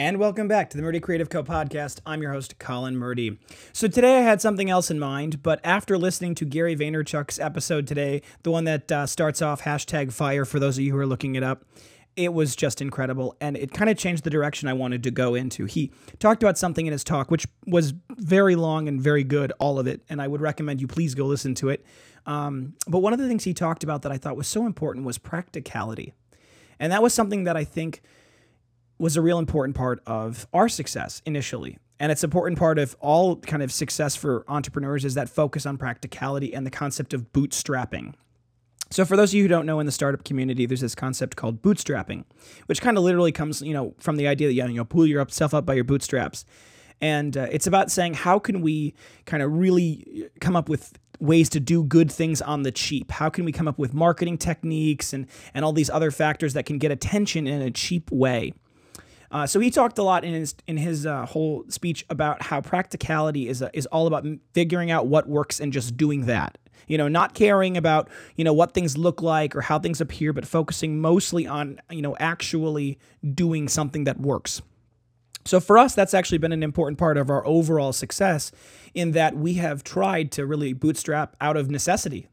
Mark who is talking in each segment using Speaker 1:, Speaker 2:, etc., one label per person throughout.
Speaker 1: And welcome back to the Murdy Creative Co podcast. I'm your host, Colin Murdy. So today I had something else in mind, but after listening to Gary Vaynerchuk's episode today, the one that uh, starts off hashtag fire for those of you who are looking it up, it was just incredible and it kind of changed the direction I wanted to go into. He talked about something in his talk, which was very long and very good, all of it, and I would recommend you please go listen to it. Um, but one of the things he talked about that I thought was so important was practicality. And that was something that I think was a real important part of our success initially. And it's an important part of all kind of success for entrepreneurs is that focus on practicality and the concept of bootstrapping. So for those of you who don't know in the startup community, there's this concept called bootstrapping, which kind of literally comes, you know, from the idea that you know, pull yourself up by your bootstraps. And uh, it's about saying how can we kind of really come up with ways to do good things on the cheap? How can we come up with marketing techniques and and all these other factors that can get attention in a cheap way? Uh, so he talked a lot in his in his uh, whole speech about how practicality is is all about figuring out what works and just doing that. You know, not caring about you know what things look like or how things appear, but focusing mostly on you know actually doing something that works. So for us, that's actually been an important part of our overall success, in that we have tried to really bootstrap out of necessity.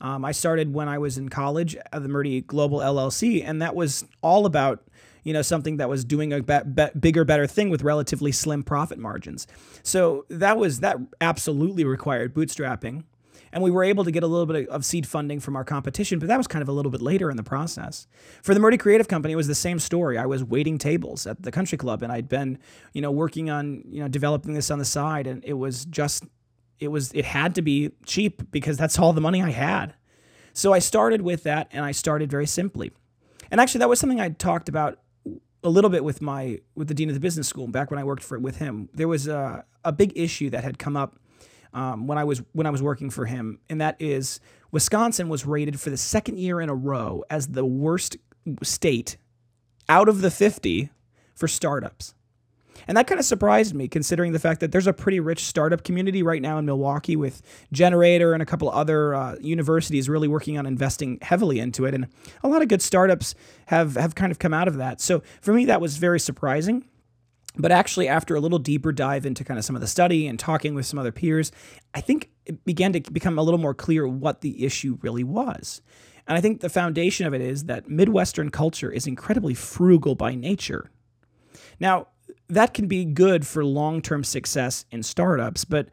Speaker 1: Um, I started when I was in college at the Murdy Global LLC, and that was all about you know something that was doing a be- be- bigger better thing with relatively slim profit margins. So that was that absolutely required bootstrapping. And we were able to get a little bit of seed funding from our competition but that was kind of a little bit later in the process. For the Murdy Creative Company it was the same story. I was waiting tables at the country club and I'd been you know working on you know developing this on the side and it was just it was it had to be cheap because that's all the money I had. So I started with that and I started very simply. And actually that was something I talked about a little bit with my with the dean of the business school back when I worked for with him. There was a a big issue that had come up um, when I was when I was working for him, and that is Wisconsin was rated for the second year in a row as the worst state out of the 50 for startups. And that kind of surprised me, considering the fact that there's a pretty rich startup community right now in Milwaukee with gener8tor and a couple other uh, universities really working on investing heavily into it. And a lot of good startups have, have kind of come out of that. So for me, that was very surprising. But actually, after a little deeper dive into kind of some of the study and talking with some other peers, I think it began to become a little more clear what the issue really was. And I think the foundation of it is that Midwestern culture is incredibly frugal by nature. Now, that can be good for long term success in startups, but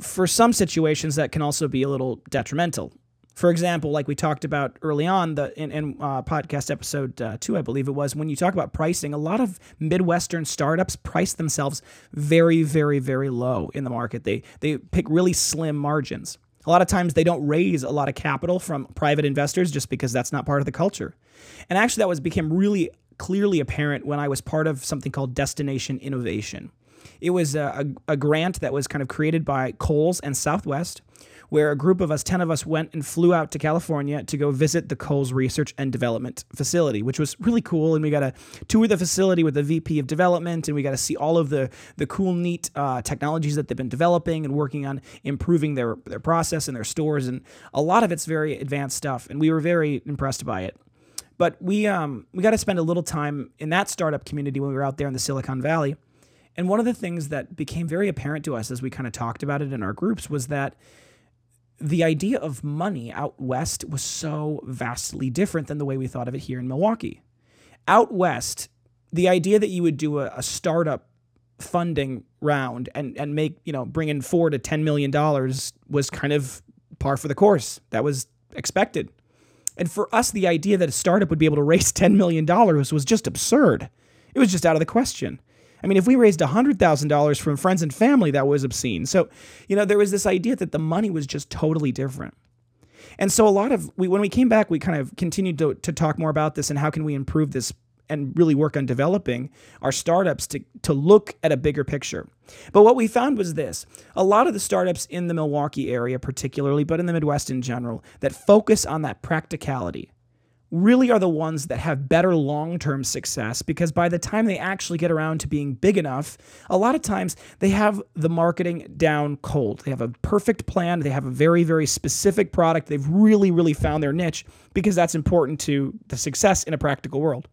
Speaker 1: for some situations, that can also be a little detrimental. For example, like we talked about early on the in, in uh, podcast episode uh, two, I believe it was, when you talk about pricing, a lot of Midwestern startups price themselves very, very, very low in the market. They they pick really slim margins. A lot of times they don't raise a lot of capital from private investors just because that's not part of the culture. And actually, that was became really clearly apparent when I was part of something called Destination Innovation. It was a, a, a, grant that was kind of created by Kohl's and Southwest, where a group of us, 10 of us, went and flew out to California to go visit the Kohl's Research and Development Facility, which was really cool. And we got to tour the facility with the VP of Development, and we got to see all of the, the cool, neat uh, technologies that they've been developing and working on improving their, their process and their stores. And a lot of it's very advanced stuff, and we were very impressed by it. But we um, we got to spend a little time in that startup community when we were out there in the Silicon Valley. And one of the things that became very apparent to us as we kind of talked about it in our groups was that the idea of money out west was so vastly different than the way we thought of it here in Milwaukee. Out west, the idea that you would do a, a startup funding round and and make you know bring in four to ten million dollars was kind of par for the course. That was expected. And for us, the idea that a startup would be able to raise $10 million was just absurd. It was just out of the question. I mean, if we raised $100,000 from friends and family, that was obscene. So, you know, there was this idea that the money was just totally different. And so a lot of we when we came back, we kind of continued to, to talk more about this and how can we improve this and really work on developing our startups to, to look at a bigger picture. But what we found was this a lot of the startups in the Milwaukee area, particularly, but in the Midwest in general, that focus on that practicality really are the ones that have better long term success because by the time they actually get around to being big enough, a lot of times they have the marketing down cold. They have a perfect plan, they have a very, very specific product. They've really, really found their niche because that's important to the success in a practical world.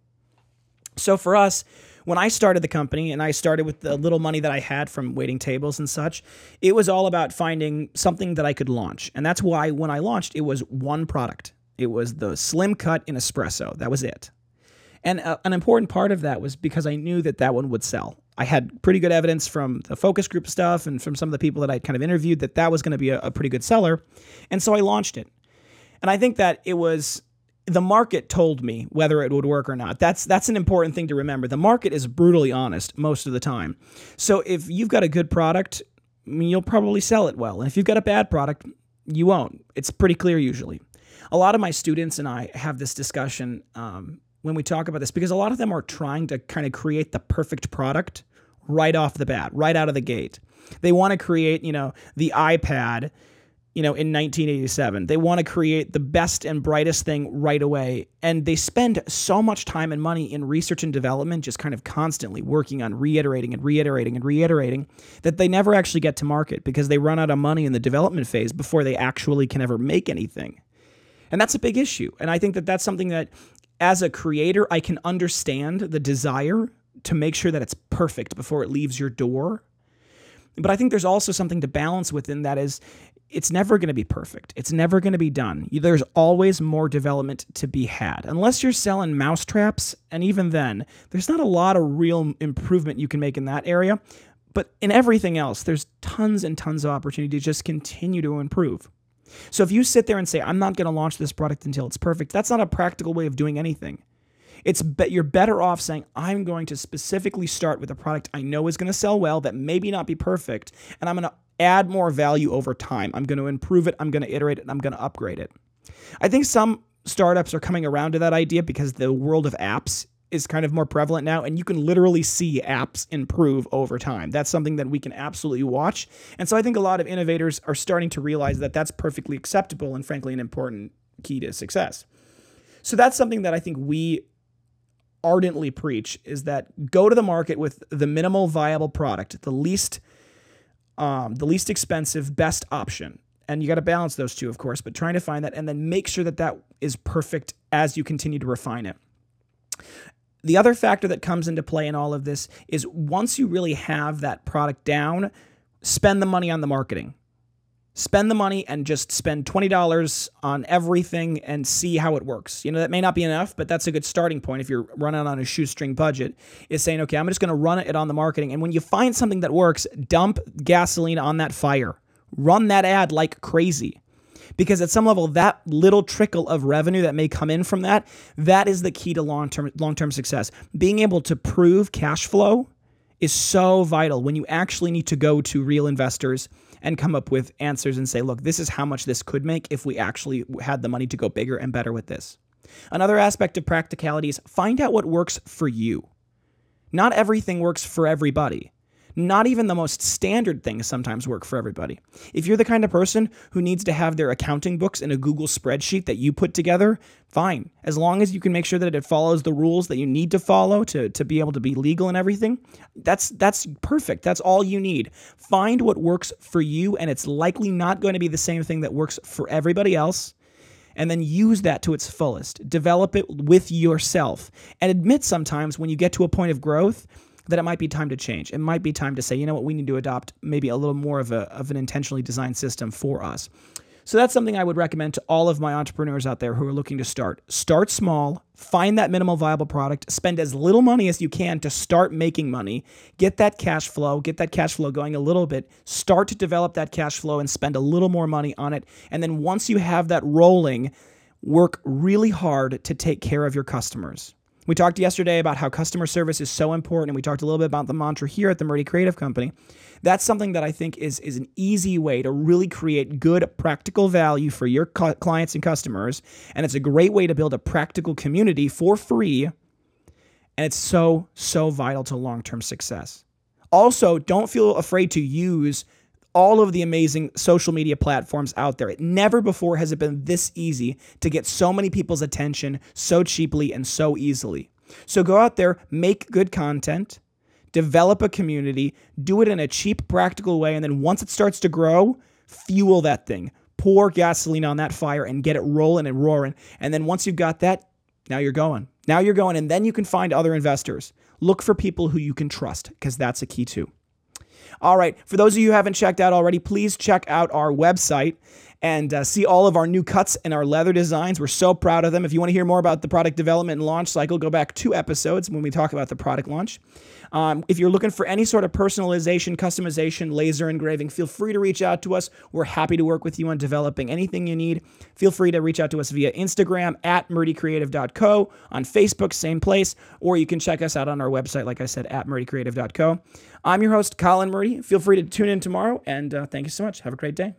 Speaker 1: So for us, when I started the company and I started with the little money that I had from waiting tables and such, it was all about finding something that I could launch. And that's why when I launched, it was one product. It was the slim cut in espresso. That was it. And uh, an important part of that was because I knew that that one would sell. I had pretty good evidence from the focus group stuff and from some of the people that I kind of interviewed that that was going to be a, a pretty good seller. And so I launched it. And I think that it was the market told me whether it would work or not. That's that's an important thing to remember. The market is brutally honest most of the time. So if you've got a good product, you'll probably sell it well. And if you've got a bad product, you won't. It's pretty clear usually. A lot of my students and I have this discussion um, when we talk about this because a lot of them are trying to kind of create the perfect product right off the bat, right out of the gate. They want to create, you know, the iPad, you know, in 1987. They want to create the best and brightest thing right away. And they spend so much time and money in research and development, just kind of constantly working on reiterating and reiterating and reiterating, that they never actually get to market because they run out of money in the development phase before they actually can ever make anything. And that's a big issue. And I think that that's something that as a creator, I can understand the desire to make sure that it's perfect before it leaves your door. But I think there's also something to balance within that is it's never going to be perfect. It's never going to be done. There's always more development to be had. Unless you're selling mousetraps, and even then, there's not a lot of real improvement you can make in that area. But in everything else, there's tons and tons of opportunity to just continue to improve. So if you sit there and say, I'm not going to launch this product until it's perfect, that's not a practical way of doing anything. It's be- you're better off saying, I'm going to specifically start with a product I know is going to sell well, that maybe not be perfect, and I'm going to add more value over time. I'm going to improve it, I'm going to iterate it, and I'm going to upgrade it. I think some startups are coming around to that idea because the world of apps is kind of more prevalent now, and you can literally see apps improve over time. That's something that we can absolutely watch. And so I think a lot of innovators are starting to realize that that's perfectly acceptable and, frankly, an important key to success. So that's something that I think we ardently preach is that go to the market with the minimal viable product, the least um, the least expensive, best option. And you got to balance those two, of course, but trying to find that and then make sure that that is perfect as you continue to refine it. The other factor that comes into play in all of this is once you really have that product down, spend the money on the marketing. Spend the money and just spend $20 on everything and see how it works. You know, that may not be enough, but that's a good starting point if you're running on a shoestring budget. Is saying, okay, I'm just going to run it on the marketing. And when you find something that works, dump gasoline on that fire. Run that ad like crazy because at some level that little trickle of revenue that may come in from that that is the key to long-term long-term success being able to prove cash flow is so vital when you actually need to go to real investors and come up with answers and say look this is how much this could make if we actually had the money to go bigger and better with this. Another aspect of practicality is find out what works for you. Not everything works for everybody not even the most standard things sometimes work for everybody. If you're the kind of person who needs to have their accounting books in a Google spreadsheet that you put together, fine. As long as you can make sure that it follows the rules that you need to follow to, to be able to be legal and everything, that's that's perfect. That's all you need. Find what works for you, and it's likely not going to be the same thing that works for everybody else and then use that to its fullest. Develop it with yourself and admit sometimes when you get to a point of growth that it might be time to change. It might be time to say, you know what, we need to adopt maybe a little more of, a, of an intentionally designed system for us. So that's something I would recommend to all of my entrepreneurs out there who are looking to start. Start small, find that minimal viable product, spend as little money as you can to start making money, get that cash flow, get that cash flow going a little bit, start to develop that cash flow and spend a little more money on it. And then once you have that rolling, work really hard to take care of your customers. We talked yesterday about how customer service is so important, and we talked a little bit about the mantra here at the Murdy Creative Company. That's something that I think is, is an easy way to really create good practical value for your clients and customers. And it's a great way to build a practical community for free. And it's so, so vital to long term success. Also, don't feel afraid to use all of the amazing social media platforms out there. It never before has it been this easy to get so many people's attention so cheaply and so easily. So go out there, make good content, develop a community, do it in a cheap, practical way, and then once it starts to grow, fuel that thing. Pour gasoline on that fire and get it rolling and roaring. And then once you've got that, now you're going. Now you're going, and then you can find other investors. Look for people who you can trust because that's a key too. All right, for those of you who haven't checked out already, please check out our website and uh, see all of our new cuts and our leather designs. We're so proud of them. If you want to hear more about the product development and launch cycle, go back two episodes when we talk about the product launch. Um, if you're looking for any sort of personalization, customization, laser engraving, feel free to reach out to us. We're happy to work with you on developing anything you need. Feel free to reach out to us via Instagram at murdycreative.co, on Facebook, same place, or you can check us out on our website, like I said, at murdycreative.co. I'm your host, Colin Murdy. Feel free to tune in tomorrow, and uh, thank you so much. Have a great day.